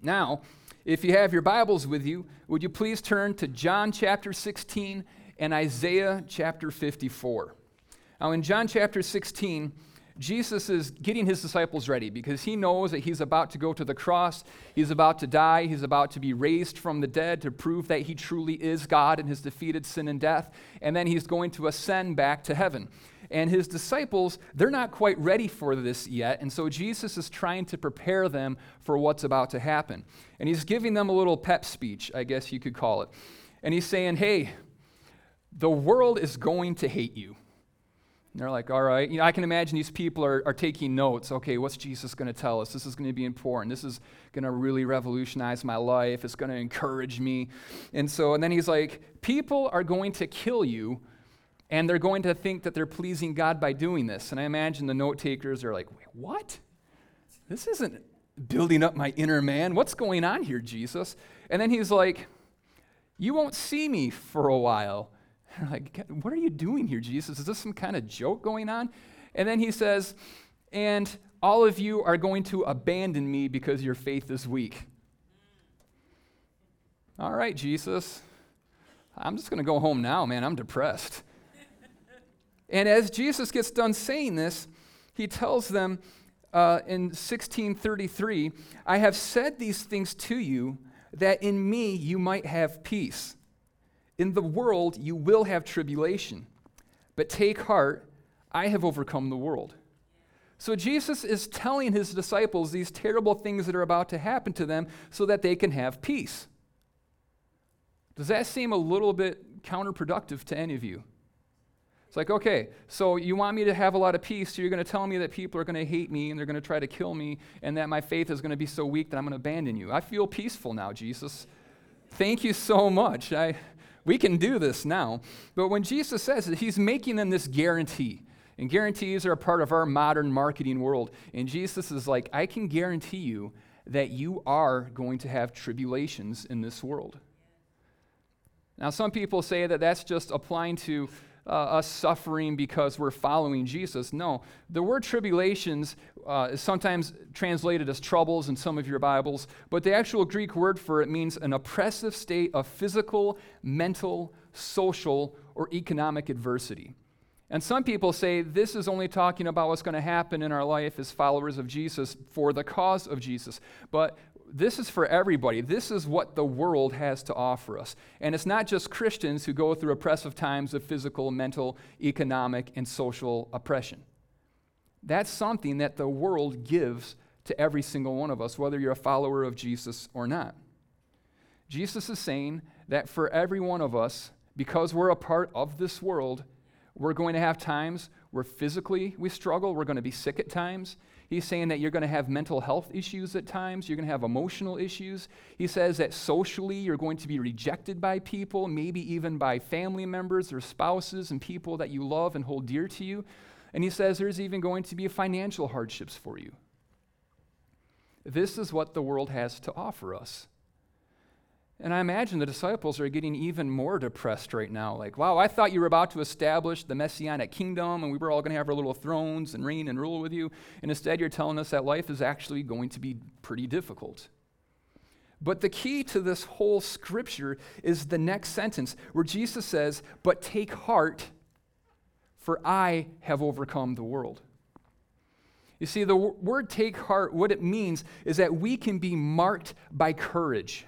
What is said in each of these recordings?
Now, if you have your Bibles with you, would you please turn to John chapter 16 and Isaiah chapter 54? Now, in John chapter 16, Jesus is getting his disciples ready because he knows that he's about to go to the cross. He's about to die. He's about to be raised from the dead to prove that he truly is God and has defeated sin and death. And then he's going to ascend back to heaven. And his disciples, they're not quite ready for this yet. And so Jesus is trying to prepare them for what's about to happen. And he's giving them a little pep speech, I guess you could call it. And he's saying, hey, the world is going to hate you. And they're like, all right. You know, I can imagine these people are, are taking notes. Okay, what's Jesus going to tell us? This is going to be important. This is going to really revolutionize my life. It's going to encourage me. And so, and then he's like, people are going to kill you and they're going to think that they're pleasing God by doing this. And I imagine the note takers are like, what? This isn't building up my inner man. What's going on here, Jesus? And then he's like, You won't see me for a while. And like, what are you doing here, Jesus? Is this some kind of joke going on? And then he says, And all of you are going to abandon me because your faith is weak. All right, Jesus. I'm just going to go home now, man. I'm depressed. And as Jesus gets done saying this, he tells them uh, in 1633, I have said these things to you that in me you might have peace. In the world you will have tribulation, but take heart, I have overcome the world. So Jesus is telling his disciples these terrible things that are about to happen to them so that they can have peace. Does that seem a little bit counterproductive to any of you? Like, okay, so you want me to have a lot of peace, so you're going to tell me that people are going to hate me and they're going to try to kill me, and that my faith is going to be so weak that I'm going to abandon you. I feel peaceful now, Jesus. Thank you so much. I, we can do this now. But when Jesus says that, he's making them this guarantee. And guarantees are a part of our modern marketing world. And Jesus is like, I can guarantee you that you are going to have tribulations in this world. Now, some people say that that's just applying to uh, us suffering because we're following Jesus. No, the word tribulations uh, is sometimes translated as troubles in some of your Bibles, but the actual Greek word for it means an oppressive state of physical, mental, social, or economic adversity. And some people say this is only talking about what's going to happen in our life as followers of Jesus for the cause of Jesus. But this is for everybody. This is what the world has to offer us. And it's not just Christians who go through oppressive times of physical, mental, economic, and social oppression. That's something that the world gives to every single one of us, whether you're a follower of Jesus or not. Jesus is saying that for every one of us, because we're a part of this world, we're going to have times where physically we struggle, we're going to be sick at times, He's saying that you're going to have mental health issues at times, you're going to have emotional issues. He says that socially you're going to be rejected by people, maybe even by family members or spouses and people that you love and hold dear to you. And he says there's even going to be financial hardships for you. This is what the world has to offer us. And I imagine the disciples are getting even more depressed right now. Like, wow, I thought you were about to establish the messianic kingdom and we were all going to have our little thrones and reign and rule with you. And instead, you're telling us that life is actually going to be pretty difficult. But the key to this whole scripture is the next sentence where Jesus says, But take heart, for I have overcome the world. You see, the word take heart, what it means is that we can be marked by courage.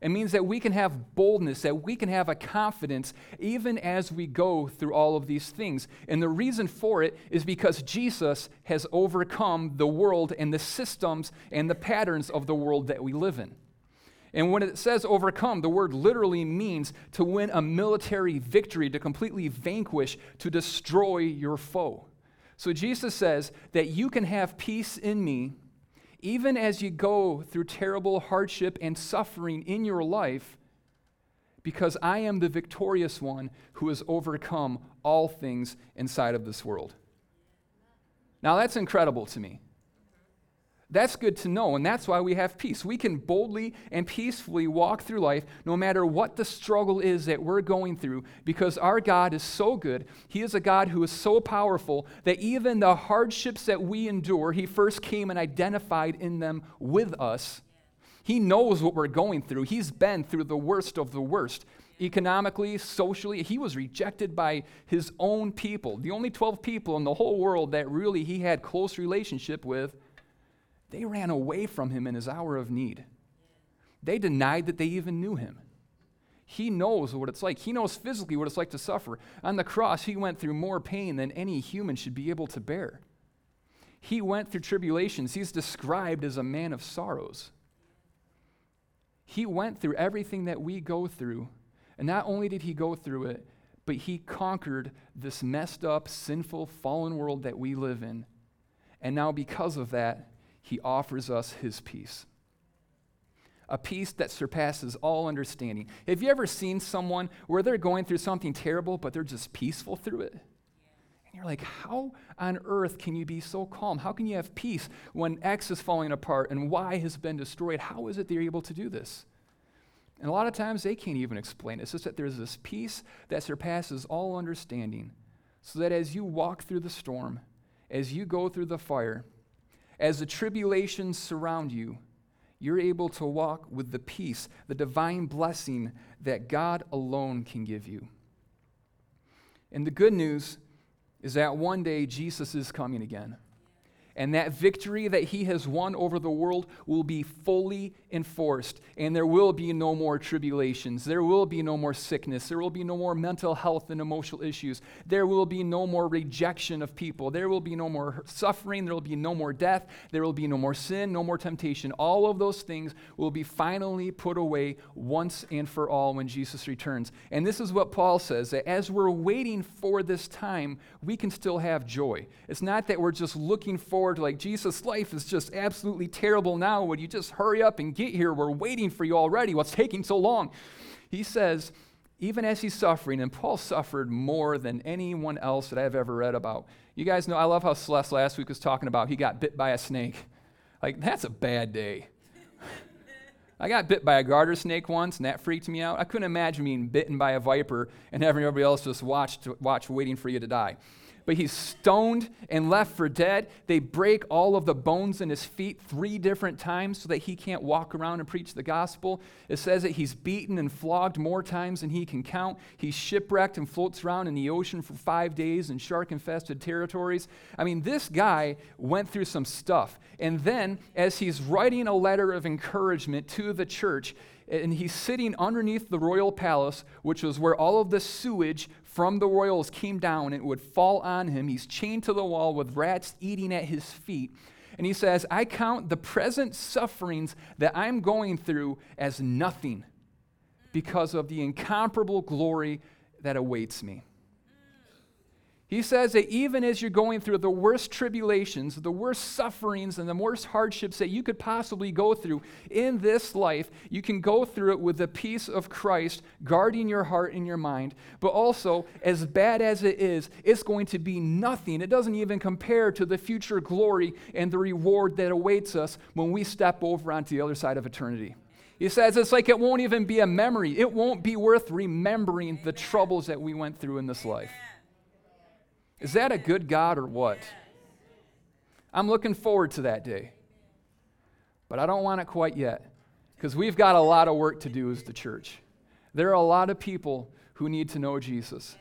It means that we can have boldness, that we can have a confidence even as we go through all of these things. And the reason for it is because Jesus has overcome the world and the systems and the patterns of the world that we live in. And when it says overcome, the word literally means to win a military victory, to completely vanquish, to destroy your foe. So Jesus says that you can have peace in me even as you go through terrible hardship and suffering in your life, because I am the victorious one who has overcome all things inside of this world. Now, that's incredible to me. That's good to know, and that's why we have peace. We can boldly and peacefully walk through life no matter what the struggle is that we're going through because our God is so good. He is a God who is so powerful that even the hardships that we endure, He first came and identified in them with us. He knows what we're going through. He's been through the worst of the worst. Economically, socially, he was rejected by his own people. The only 12 people in the whole world that really he had close relationship with, they ran away from him in his hour of need. They denied that they even knew him. He knows what it's like. He knows physically what it's like to suffer. On the cross, he went through more pain than any human should be able to bear. He went through tribulations. He's described as a man of sorrows. He went through everything that we go through. And not only did he go through it, but he conquered this messed up, sinful, fallen world that we live in. And now, because of that, he offers us his peace. A peace that surpasses all understanding. Have you ever seen someone where they're going through something terrible, but they're just peaceful through it? And you're like, how on earth can you be so calm? How can you have peace when X is falling apart and Y has been destroyed? How is it they're able to do this? And a lot of times they can't even explain it. It's just that there's this peace that surpasses all understanding. So that as you walk through the storm, as you go through the fire, as the tribulations surround you, you're able to walk with the peace, the divine blessing that God alone can give you. And the good news is that one day Jesus is coming again and that victory that he has won over the world will be fully enforced, and there will be no more tribulations. There will be no more sickness. There will be no more mental health and emotional issues. There will be no more rejection of people. There will be no more suffering. There will be no more death. There will be no more sin, no more temptation. All of those things will be finally put away once and for all when Jesus returns. And this is what Paul says that as we're waiting for this time, we can still have joy. It's not that we're just looking forward like, Jesus' life is just absolutely terrible now. Would you just hurry up and get here? We're waiting for you already. What's taking so long? He says, even as he's suffering, and Paul suffered more than anyone else that I've ever read about. You guys know, I love how Celeste last week was talking about he got bit by a snake. Like, that's a bad day. I got bit by a garter snake once, and that freaked me out. I couldn't imagine being bitten by a viper and having everybody else just watch, watch waiting for you to die but he's stoned and left for dead. They break all of the bones in his feet three different times so that he can't walk around and preach the gospel. It says that he's beaten and flogged more times than he can count. He's shipwrecked and floats around in the ocean for five days in shark infested territories. I mean, this guy went through some stuff. And then, as he's writing a letter of encouragement to the church, and he's sitting underneath the royal palace, which was where all of the sewage from the royals came down and it would fall on him. He's chained to the wall with rats eating at his feet. And he says, I count the present sufferings that I'm going through as nothing because of the incomparable glory that awaits me. He says that even as you're going through the worst tribulations, the worst sufferings, and the worst hardships that you could possibly go through in this life, you can go through it with the peace of Christ guarding your heart and your mind. But also, as bad as it is, it's going to be nothing. It doesn't even compare to the future glory and the reward that awaits us when we step over onto the other side of eternity. He says it's like it won't even be a memory, it won't be worth remembering the troubles that we went through in this life. Is that a good God or what? I'm looking forward to that day. But I don't want it quite yet because we've got a lot of work to do as the church. There are a lot of people who need to know Jesus.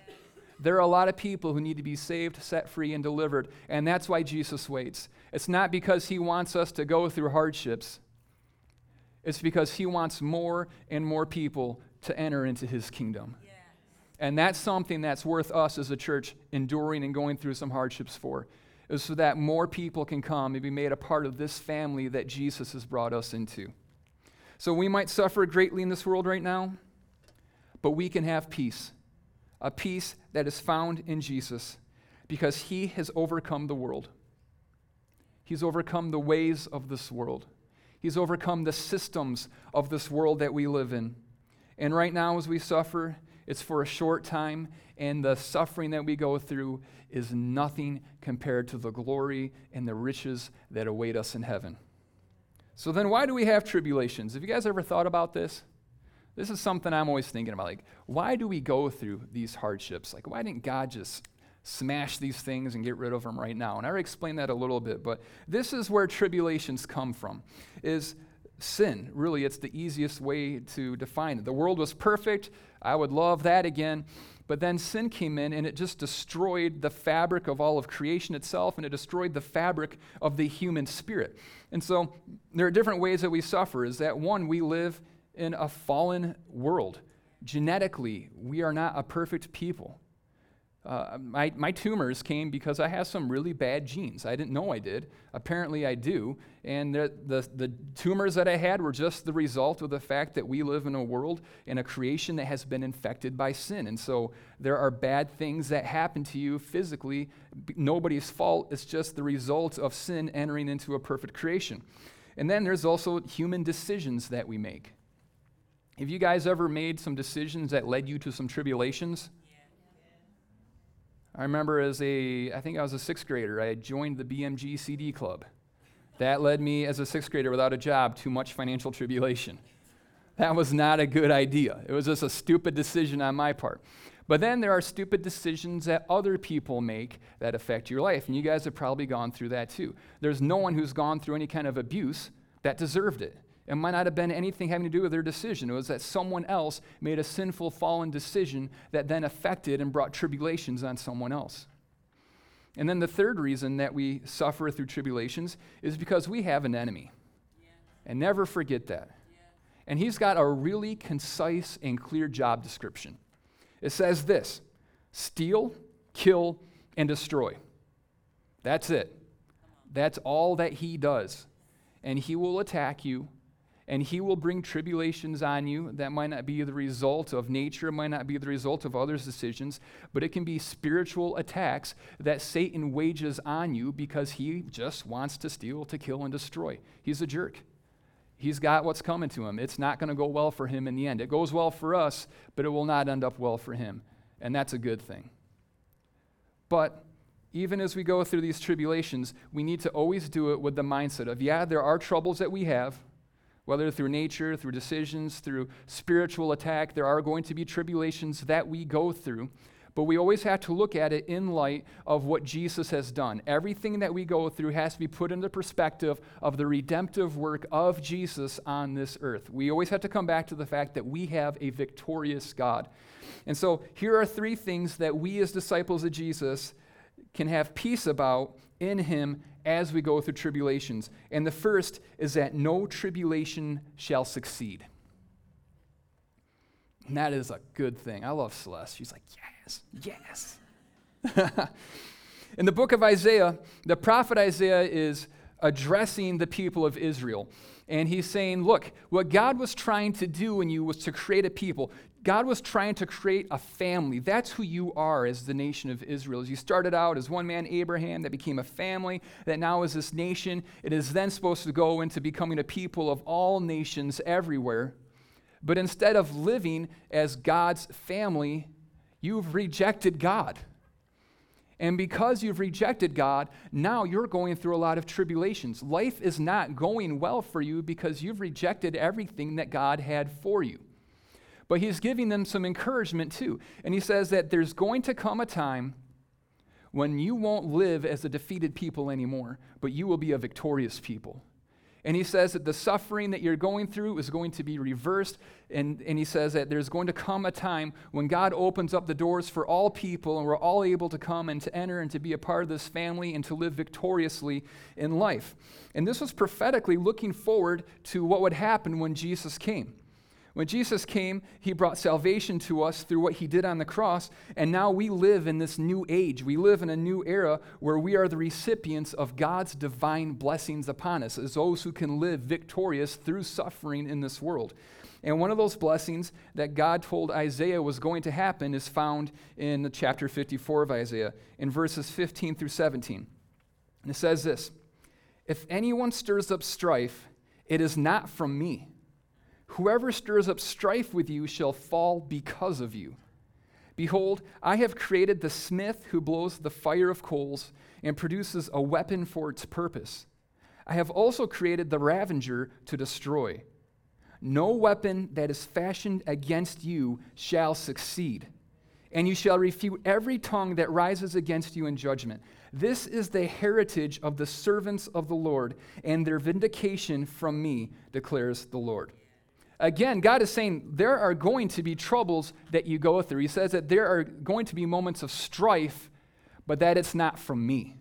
There are a lot of people who need to be saved, set free, and delivered. And that's why Jesus waits. It's not because he wants us to go through hardships, it's because he wants more and more people to enter into his kingdom. And that's something that's worth us as a church enduring and going through some hardships for, is so that more people can come and be made a part of this family that Jesus has brought us into. So we might suffer greatly in this world right now, but we can have peace, a peace that is found in Jesus because he has overcome the world. He's overcome the ways of this world. He's overcome the systems of this world that we live in. And right now, as we suffer, it's for a short time, and the suffering that we go through is nothing compared to the glory and the riches that await us in heaven. So then, why do we have tribulations? Have you guys ever thought about this? This is something I'm always thinking about. Like, why do we go through these hardships? Like, why didn't God just smash these things and get rid of them right now? And I already explained that a little bit, but this is where tribulations come from. Is sin. Really, it's the easiest way to define it. The world was perfect. I would love that again. But then sin came in and it just destroyed the fabric of all of creation itself and it destroyed the fabric of the human spirit. And so there are different ways that we suffer. Is that one, we live in a fallen world. Genetically, we are not a perfect people. Uh, my, my tumors came because I have some really bad genes. I didn't know I did. Apparently, I do. And the, the, the, tumors that I had were just the result of the fact that we live in a world and a creation that has been infected by sin. And so there are bad things that happen to you physically. Nobody's fault. It's just the result of sin entering into a perfect creation. And then there's also human decisions that we make. Have you guys ever made some decisions that led you to some tribulations? I remember as a, I think I was a sixth grader, I had joined the BMG CD club. That led me as a sixth grader without a job to much financial tribulation. That was not a good idea. It was just a stupid decision on my part. But then there are stupid decisions that other people make that affect your life. And you guys have probably gone through that too. There's no one who's gone through any kind of abuse that deserved it. It might not have been anything having to do with their decision. It was that someone else made a sinful, fallen decision that then affected and brought tribulations on someone else. And then the third reason that we suffer through tribulations is because we have an enemy. Yeah. And never forget that. Yeah. And he's got a really concise and clear job description. It says this steal, kill, and destroy. That's it. That's all that he does. And he will attack you and he will bring tribulations on you that might not be the result of nature, might not be the result of others' decisions, but it can be spiritual attacks that Satan wages on you because he just wants to steal, to kill, and destroy. He's a jerk. He's got what's coming to him. It's not going to go well for him in the end. It goes well for us, but it will not end up well for him. And that's a good thing. But even as we go through these tribulations, we need to always do it with the mindset of, yeah, there are troubles that we have whether through nature, through decisions, through spiritual attack, there are going to be tribulations that we go through. But we always have to look at it in light of what Jesus has done. Everything that we go through has to be put into perspective of the redemptive work of Jesus on this earth. We always have to come back to the fact that we have a victorious God. And so here are three things that we as disciples of Jesus can have peace about in Him as we go through tribulations. And the first is that no tribulation shall succeed. And that is a good thing. I love Celeste. She's like, yes, yes. In the book of Isaiah, the prophet Isaiah is addressing the people of Israel. And he's saying, look, what God was trying to do in you was to create a people. God was trying to create a family. That's who you are as the nation of Israel. As you started out as one man, Abraham, that became a family, that now is this nation. It is then supposed to go into becoming a people of all nations everywhere. But instead of living as God's family, you've rejected God. And because you've rejected God, now you're going through a lot of tribulations. Life is not going well for you because you've rejected everything that God had for you. But he's giving them some encouragement too. And he says that there's going to come a time when you won't live as a defeated people anymore, but you will be a victorious people. And he says that the suffering that you're going through is going to be reversed. And, and he says that there's going to come a time when God opens up the doors for all people and we're all able to come and to enter and to be a part of this family and to live victoriously in life. And this was prophetically looking forward to what would happen when Jesus came. When Jesus came, he brought salvation to us through what he did on the cross, and now we live in this new age. We live in a new era where we are the recipients of God's divine blessings upon us as those who can live victorious through suffering in this world. And one of those blessings that God told Isaiah was going to happen is found in chapter 54 of Isaiah, in verses 15 through 17. And it says this If anyone stirs up strife, it is not from me Whoever stirs up strife with you shall fall because of you. Behold, I have created the smith who blows the fire of coals and produces a weapon for its purpose. I have also created the ravenger to destroy. No weapon that is fashioned against you shall succeed and you shall refute every tongue that rises against you in judgment. This is the heritage of the servants of the Lord, and their vindication from me, declares the Lord. Again, God is saying there are going to be troubles that you go through. He says that there are going to be moments of strife, but that it's not from me.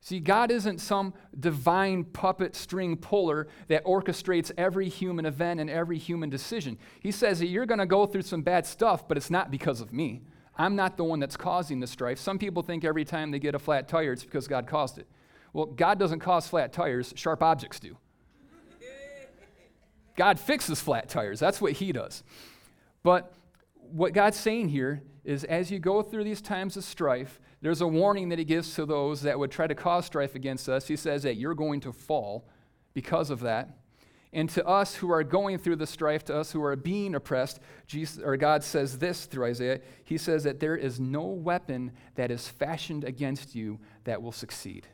See, God isn't some divine puppet string puller that orchestrates every human event and every human decision. He says that you're going to go through some bad stuff, but it's not because of me. I'm not the one that's causing the strife. Some people think every time they get a flat tire, it's because God caused it. Well, God doesn't cause flat tires, sharp objects do. God fixes flat tires. That's what He does. But what God's saying here is as you go through these times of strife, there's a warning that He gives to those that would try to cause strife against us. He says that you're going to fall because of that. And to us who are going through the strife, to us who are being oppressed, Jesus, or God says this through Isaiah He says that there is no weapon that is fashioned against you that will succeed.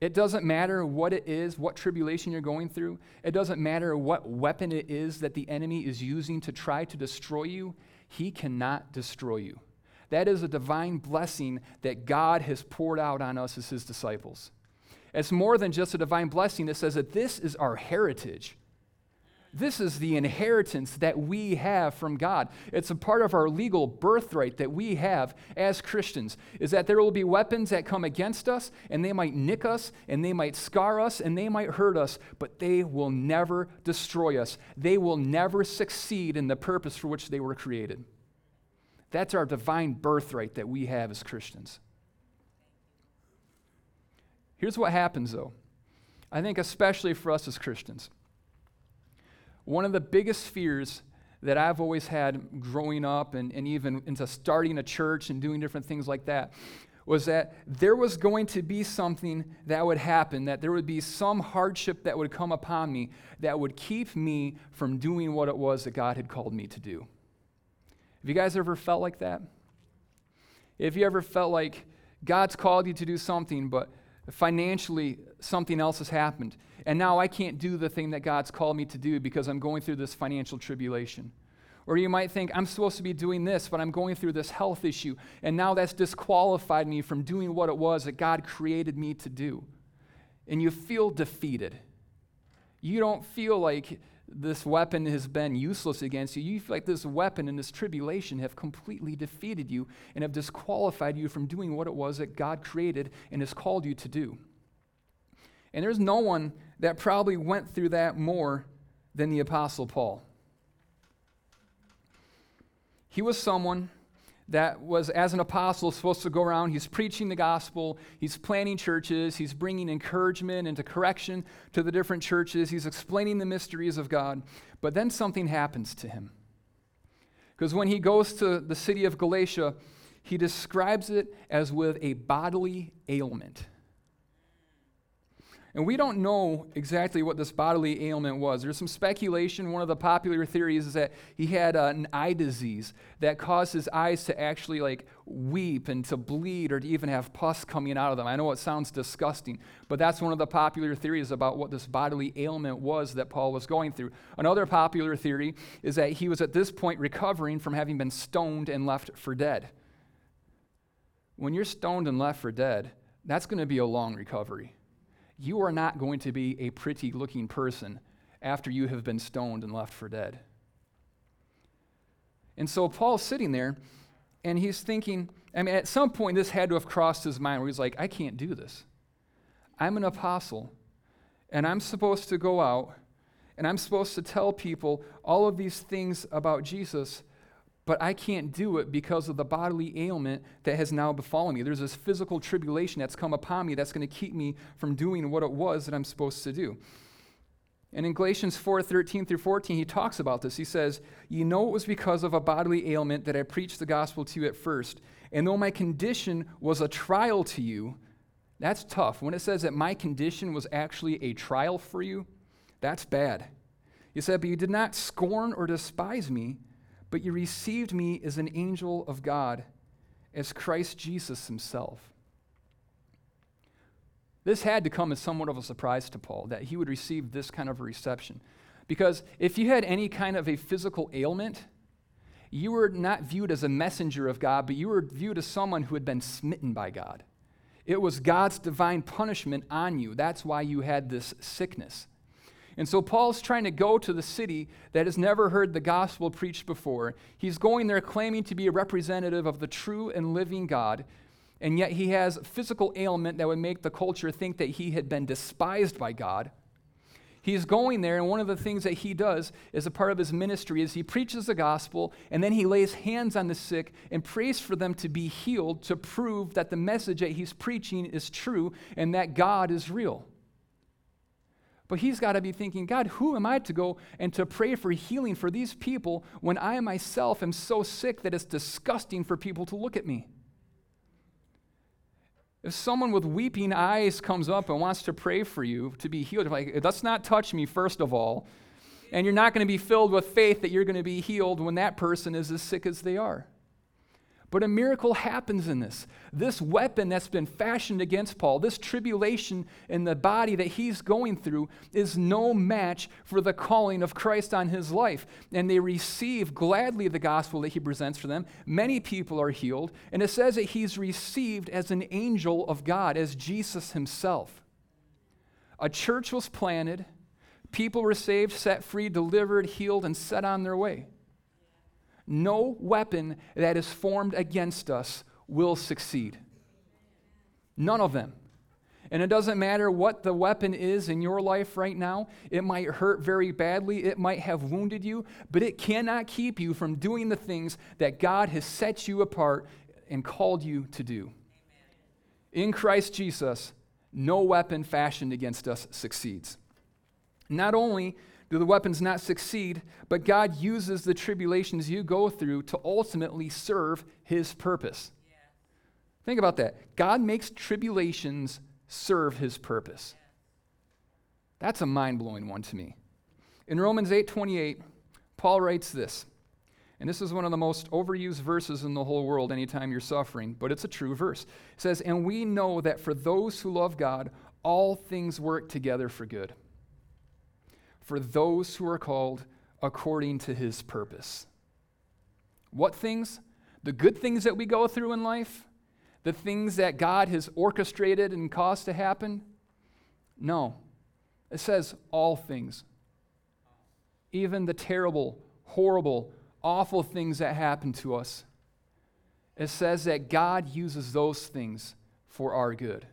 It doesn't matter what it is, what tribulation you're going through. It doesn't matter what weapon it is that the enemy is using to try to destroy you. He cannot destroy you. That is a divine blessing that God has poured out on us as his disciples. It's more than just a divine blessing. It says that this is our heritage. This is the inheritance that we have from God. It's a part of our legal birthright that we have as Christians, is that there will be weapons that come against us, and they might nick us, and they might scar us, and they might hurt us, but they will never destroy us. They will never succeed in the purpose for which they were created. That's our divine birthright that we have as Christians. Here's what happens, though. I think, especially for us as Christians one of the biggest fears that I've always had growing up and, and even into starting a church and doing different things like that was that there was going to be something that would happen, that there would be some hardship that would come upon me that would keep me from doing what it was that God had called me to do. Have you guys ever felt like that? If you ever felt like God's called you to do something, but financially something else has happened, and now I can't do the thing that God's called me to do because I'm going through this financial tribulation. Or you might think, I'm supposed to be doing this, but I'm going through this health issue, and now that's disqualified me from doing what it was that God created me to do. And you feel defeated. You don't feel like this weapon has been useless against you. You feel like this weapon and this tribulation have completely defeated you and have disqualified you from doing what it was that God created and has called you to do. And there's no one that probably went through that more than the Apostle Paul. He was someone that was, as an apostle, supposed to go around. He's preaching the gospel, he's planting churches, he's bringing encouragement and correction to the different churches, he's explaining the mysteries of God. But then something happens to him. Because when he goes to the city of Galatia, he describes it as with a bodily ailment. And we don't know exactly what this bodily ailment was. There's some speculation. One of the popular theories is that he had uh, an eye disease that caused his eyes to actually like weep and to bleed or to even have pus coming out of them. I know it sounds disgusting, but that's one of the popular theories about what this bodily ailment was that Paul was going through. Another popular theory is that he was at this point recovering from having been stoned and left for dead. When you're stoned and left for dead, that's going to be a long recovery you are not going to be a pretty looking person after you have been stoned and left for dead. And so Paul's sitting there and he's thinking, I mean, at some point this had to have crossed his mind where he's like, I can't do this. I'm an apostle and I'm supposed to go out and I'm supposed to tell people all of these things about Jesus but I can't do it because of the bodily ailment that has now befallen me. There's this physical tribulation that's come upon me that's going to keep me from doing what it was that I'm supposed to do. And in Galatians 4 13 through 14, he talks about this. He says, You know it was because of a bodily ailment that I preached the gospel to you at first. And though my condition was a trial to you, that's tough. When it says that my condition was actually a trial for you, that's bad. He said, But you did not scorn or despise me but you received me as an angel of God, as Christ Jesus himself. This had to come as somewhat of a surprise to Paul that he would receive this kind of a reception. Because if you had any kind of a physical ailment, you were not viewed as a messenger of God, but you were viewed as someone who had been smitten by God. It was God's divine punishment on you. That's why you had this sickness. And so Paul's trying to go to the city that has never heard the gospel preached before. He's going there claiming to be a representative of the true and living God, and yet he has physical ailment that would make the culture think that he had been despised by God. He's going there, and one of the things that he does as a part of his ministry is he preaches the gospel, and then he lays hands on the sick and prays for them to be healed to prove that the message that he's preaching is true and that God is real. But he's got to be thinking, God, who am I to go and to pray for healing for these people when I myself am so sick that it's disgusting for people to look at me? If someone with weeping eyes comes up and wants to pray for you to be healed, like, let's not touch me, first of all. And you're not going to be filled with faith that you're going to be healed when that person is as sick as they are. But a miracle happens in this. This weapon that's been fashioned against Paul, this tribulation in the body that he's going through, is no match for the calling of Christ on his life. And they receive gladly the gospel that he presents for them. Many people are healed. And it says that he's received as an angel of God, as Jesus himself. A church was planted, people were saved, set free, delivered, healed, and set on their way. No weapon that is formed against us will succeed. None of them. And it doesn't matter what the weapon is in your life right now. It might hurt very badly, it might have wounded you, but it cannot keep you from doing the things that God has set you apart and called you to do. In Christ Jesus, no weapon fashioned against us succeeds. Not only do the weapons not succeed, but God uses the tribulations you go through to ultimately serve his purpose. Yeah. Think about that. God makes tribulations serve his purpose. That's a mind-blowing one to me. In Romans 8:28, Paul writes this. And this is one of the most overused verses in the whole world anytime you're suffering, but it's a true verse. It says, "And we know that for those who love God, all things work together for good." For those who are called according to his purpose. What things? The good things that we go through in life? The things that God has orchestrated and caused to happen? No. It says all things. Even the terrible, horrible, awful things that happen to us. It says that God uses those things for our good.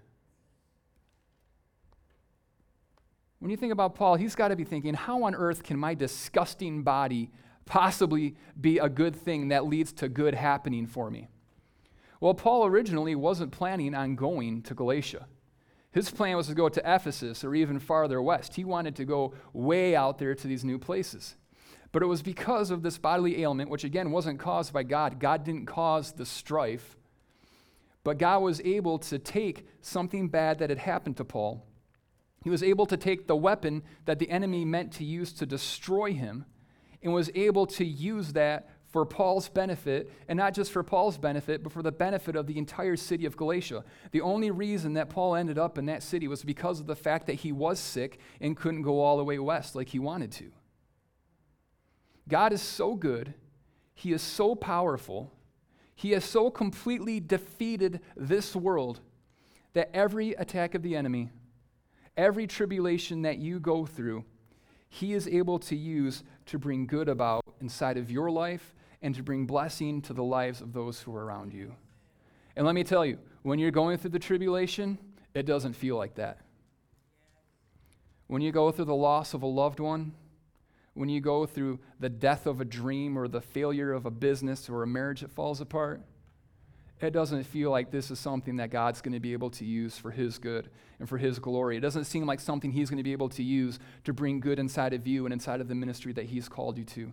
When you think about Paul, he's got to be thinking, how on earth can my disgusting body possibly be a good thing that leads to good happening for me? Well, Paul originally wasn't planning on going to Galatia. His plan was to go to Ephesus or even farther west. He wanted to go way out there to these new places. But it was because of this bodily ailment, which again wasn't caused by God. God didn't cause the strife. But God was able to take something bad that had happened to Paul he was able to take the weapon that the enemy meant to use to destroy him and was able to use that for Paul's benefit, and not just for Paul's benefit, but for the benefit of the entire city of Galatia. The only reason that Paul ended up in that city was because of the fact that he was sick and couldn't go all the way west like he wanted to. God is so good, He is so powerful, He has so completely defeated this world that every attack of the enemy Every tribulation that you go through, He is able to use to bring good about inside of your life and to bring blessing to the lives of those who are around you. And let me tell you, when you're going through the tribulation, it doesn't feel like that. When you go through the loss of a loved one, when you go through the death of a dream or the failure of a business or a marriage that falls apart, it doesn't feel like this is something that God's going to be able to use for His good and for His glory. It doesn't seem like something He's going to be able to use to bring good inside of you and inside of the ministry that He's called you to.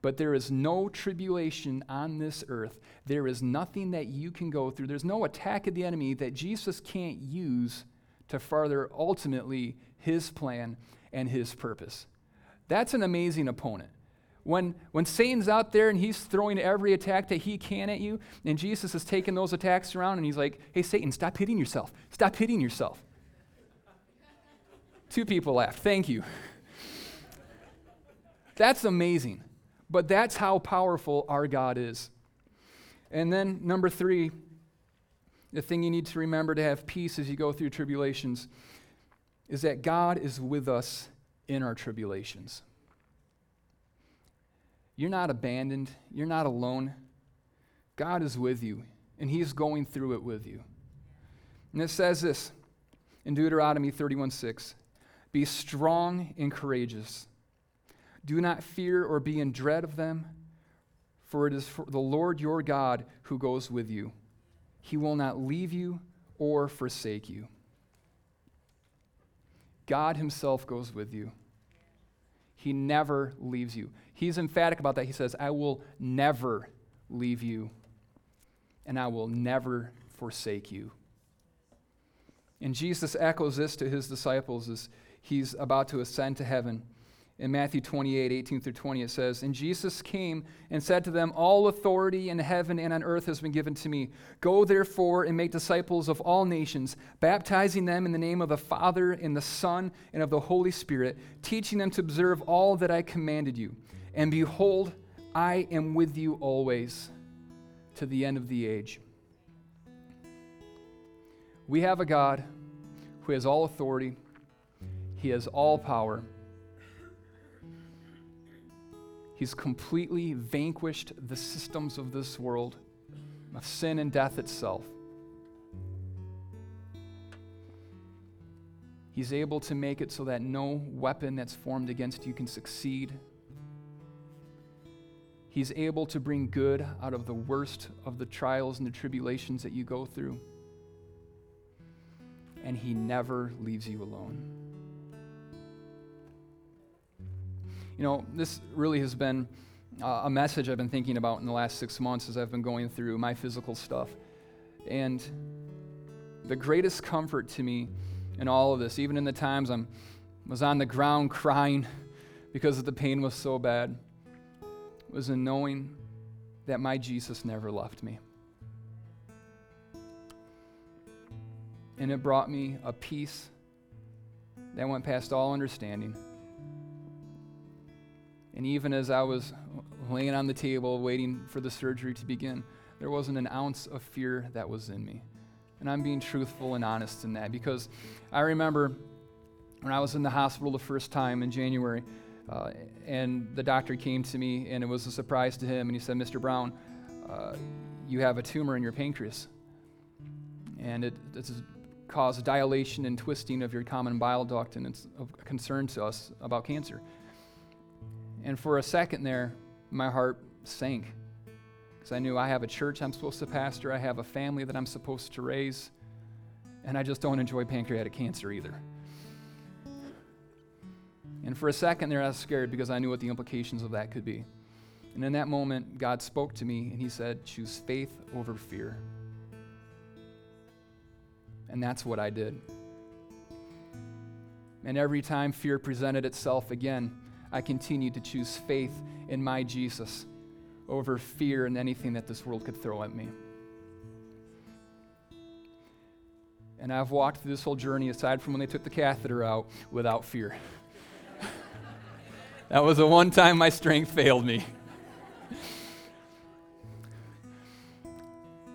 But there is no tribulation on this earth. There is nothing that you can go through. There's no attack of the enemy that Jesus can't use to further ultimately His plan and His purpose. That's an amazing opponent. When, when Satan's out there and he's throwing every attack that he can at you, and Jesus is taking those attacks around and he's like, hey, Satan, stop hitting yourself. Stop hitting yourself. Two people laughed. Thank you. That's amazing. But that's how powerful our God is. And then, number three, the thing you need to remember to have peace as you go through tribulations is that God is with us in our tribulations. You're not abandoned, you're not alone. God is with you, and He's going through it with you. And it says this in Deuteronomy 31 6 Be strong and courageous. Do not fear or be in dread of them, for it is for the Lord your God who goes with you. He will not leave you or forsake you. God Himself goes with you. He never leaves you. He's emphatic about that. He says, I will never leave you, and I will never forsake you. And Jesus echoes this to his disciples as he's about to ascend to heaven. In Matthew 28, 18 through 20, it says, And Jesus came and said to them, All authority in heaven and on earth has been given to me. Go therefore and make disciples of all nations, baptizing them in the name of the Father, and the Son, and of the Holy Spirit, teaching them to observe all that I commanded you. And behold, I am with you always to the end of the age. We have a God who has all authority, He has all power. He's completely vanquished the systems of this world, of sin and death itself. He's able to make it so that no weapon that's formed against you can succeed. He's able to bring good out of the worst of the trials and the tribulations that you go through. And He never leaves you alone. You know, this really has been uh, a message I've been thinking about in the last six months as I've been going through my physical stuff. And the greatest comfort to me in all of this, even in the times I was on the ground crying because the pain was so bad, was in knowing that my Jesus never left me. And it brought me a peace that went past all understanding. And even as I was laying on the table waiting for the surgery to begin, there wasn't an ounce of fear that was in me. And I'm being truthful and honest in that because I remember when I was in the hospital the first time in January, uh, and the doctor came to me, and it was a surprise to him, and he said, Mr. Brown, uh, you have a tumor in your pancreas. And it, caused dilation and twisting of your common bile duct, and it's of concern to us about cancer. And for a second there, my heart sank because I knew I have a church I'm supposed to pastor, I have a family that I'm supposed to raise, and I just don't enjoy pancreatic cancer either. And for a second there, I was scared because I knew what the implications of that could be. And in that moment, God spoke to me and He said, Choose faith over fear. And that's what I did. And every time fear presented itself again, I continue to choose faith in my Jesus over fear and anything that this world could throw at me. And I've walked through this whole journey, aside from when they took the catheter out, without fear. that was the one time my strength failed me.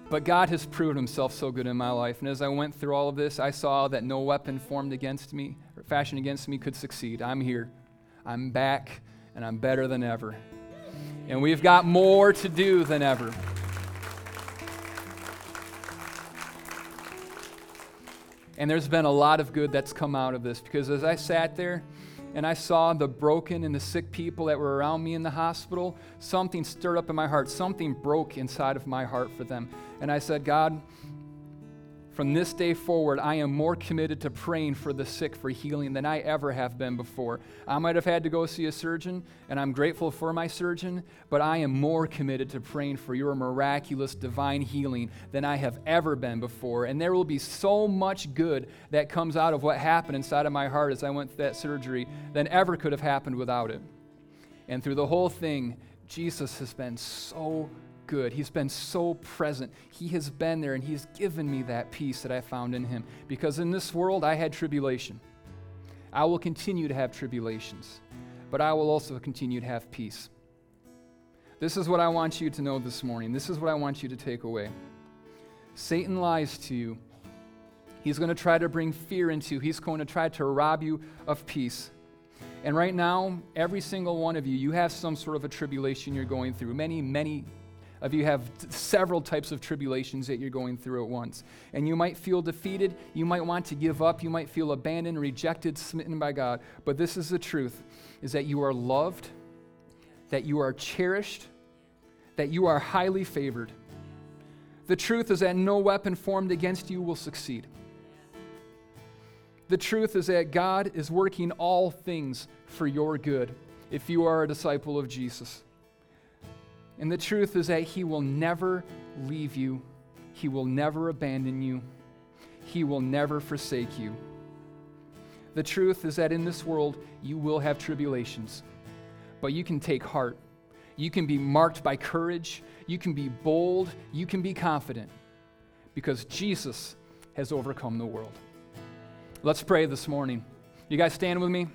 But God has proven himself so good in my life. And as I went through all of this, I saw that no weapon formed against me or fashioned against me could succeed. I'm here. I'm back and I'm better than ever. And we've got more to do than ever. And there's been a lot of good that's come out of this because as I sat there and I saw the broken and the sick people that were around me in the hospital, something stirred up in my heart. Something broke inside of my heart for them. And I said, God, from this day forward, I am more committed to praying for the sick for healing than I ever have been before. I might have had to go see a surgeon, and I'm grateful for my surgeon, but I am more committed to praying for your miraculous divine healing than I have ever been before. And there will be so much good that comes out of what happened inside of my heart as I went through that surgery than ever could have happened without it. And through the whole thing, Jesus has been so good. He's been so present. He has been there and He's given me that peace that I found in Him. Because in this world, I had tribulation. I will continue to have tribulations. but I will also continue to have peace. This is what I want you to know this morning. This is what I want you to take away. Satan lies to you. He's going to try to bring fear into you. He's going to try to rob you of peace. And right now, every single one of you, you have some sort of a tribulation you're going through. Many, many of you have t- several types of tribulations that you're going through at once. And you might feel defeated. You might want to give up. You might feel abandoned, rejected, smitten by God. But this is the truth is that you are loved, that you are cherished, that you are highly favored. The truth is that no weapon formed against you will succeed. The truth is that God is working all things for your good if you are a disciple of Jesus. And the truth is that He will never leave you, He will never abandon you, He will never forsake you. The truth is that in this world, you will have tribulations, but you can take heart. You can be marked by courage. You can be bold. You can be confident because Jesus has overcome the world. Let's pray this morning. You guys stand with me?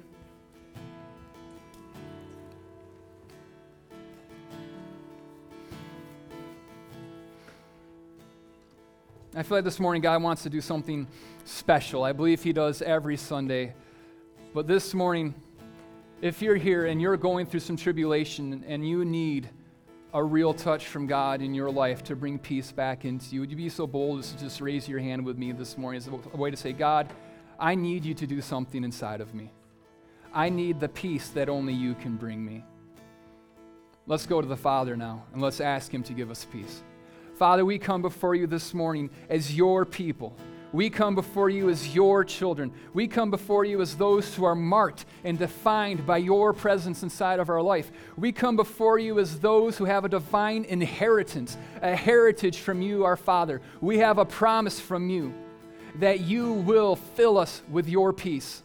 I feel like this morning God wants to do something special. I believe He does every Sunday. But this morning, if you're here and you're going through some tribulation and you need a real touch from God in your life to bring peace back into you, would you be so bold as to just raise your hand with me this morning as a way to say, God, I need you to do something inside of me. I need the peace that only you can bring me. Let's go to the Father now and let's ask Him to give us peace. Father, we come before you this morning as your people. We come before you as your children. We come before you as those who are marked and defined by your presence inside of our life. We come before you as those who have a divine inheritance, a heritage from you, our Father. We have a promise from you that you will fill us with your peace.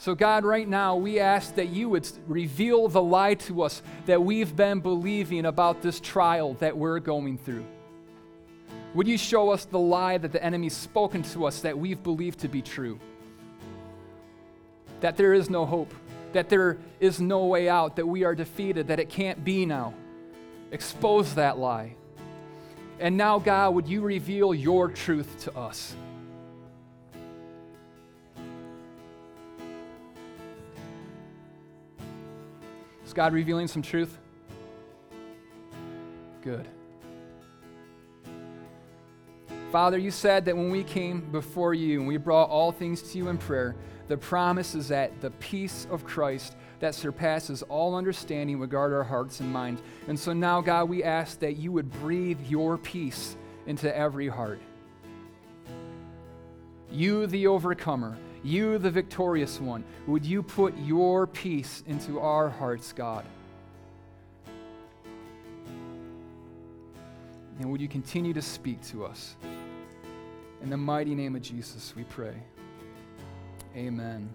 So, God, right now, we ask that you would reveal the lie to us that we've been believing about this trial that we're going through. Would you show us the lie that the enemy's spoken to us that we've believed to be true? That there is no hope, that there is no way out, that we are defeated, that it can't be now. Expose that lie. And now, God, would you reveal your truth to us? Is God revealing some truth? Good. Father, you said that when we came before you and we brought all things to you in prayer, the promise is that the peace of Christ that surpasses all understanding would guard our hearts and minds. And so now, God, we ask that you would breathe your peace into every heart. You, the overcomer, you, the victorious one, would you put your peace into our hearts, God? And would you continue to speak to us? In the mighty name of Jesus, we pray. Amen.